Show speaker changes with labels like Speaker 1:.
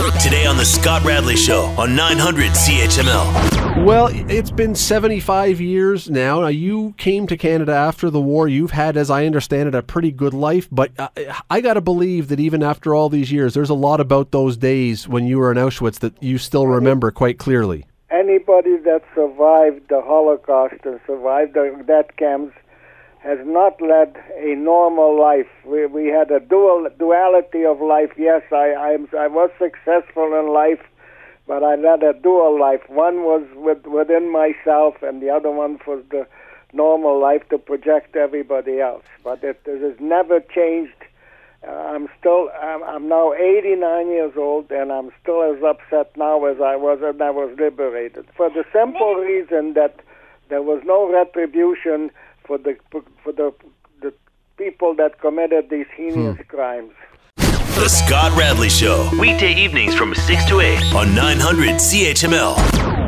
Speaker 1: Today on The Scott Radley Show on 900 CHML.
Speaker 2: Well, it's been 75 years now. Now, you came to Canada after the war. You've had, as I understand it, a pretty good life. But uh, I got to believe that even after all these years, there's a lot about those days when you were in Auschwitz that you still remember quite clearly.
Speaker 3: Anybody that survived the Holocaust and survived the death camps has not led a normal life. We, we had a dual duality of life. Yes, I, I, I was successful in life, but I led a dual life. One was with, within myself, and the other one was the normal life to project everybody else. But it, it has never changed. Uh, I'm still, I'm, I'm now 89 years old, and I'm still as upset now as I was when I was liberated. For the simple reason that there was no retribution for the for the the people that committed these heinous hmm. crimes.
Speaker 1: The Scott Radley Show, weekday evenings from 6 to 8 on 900 CHML.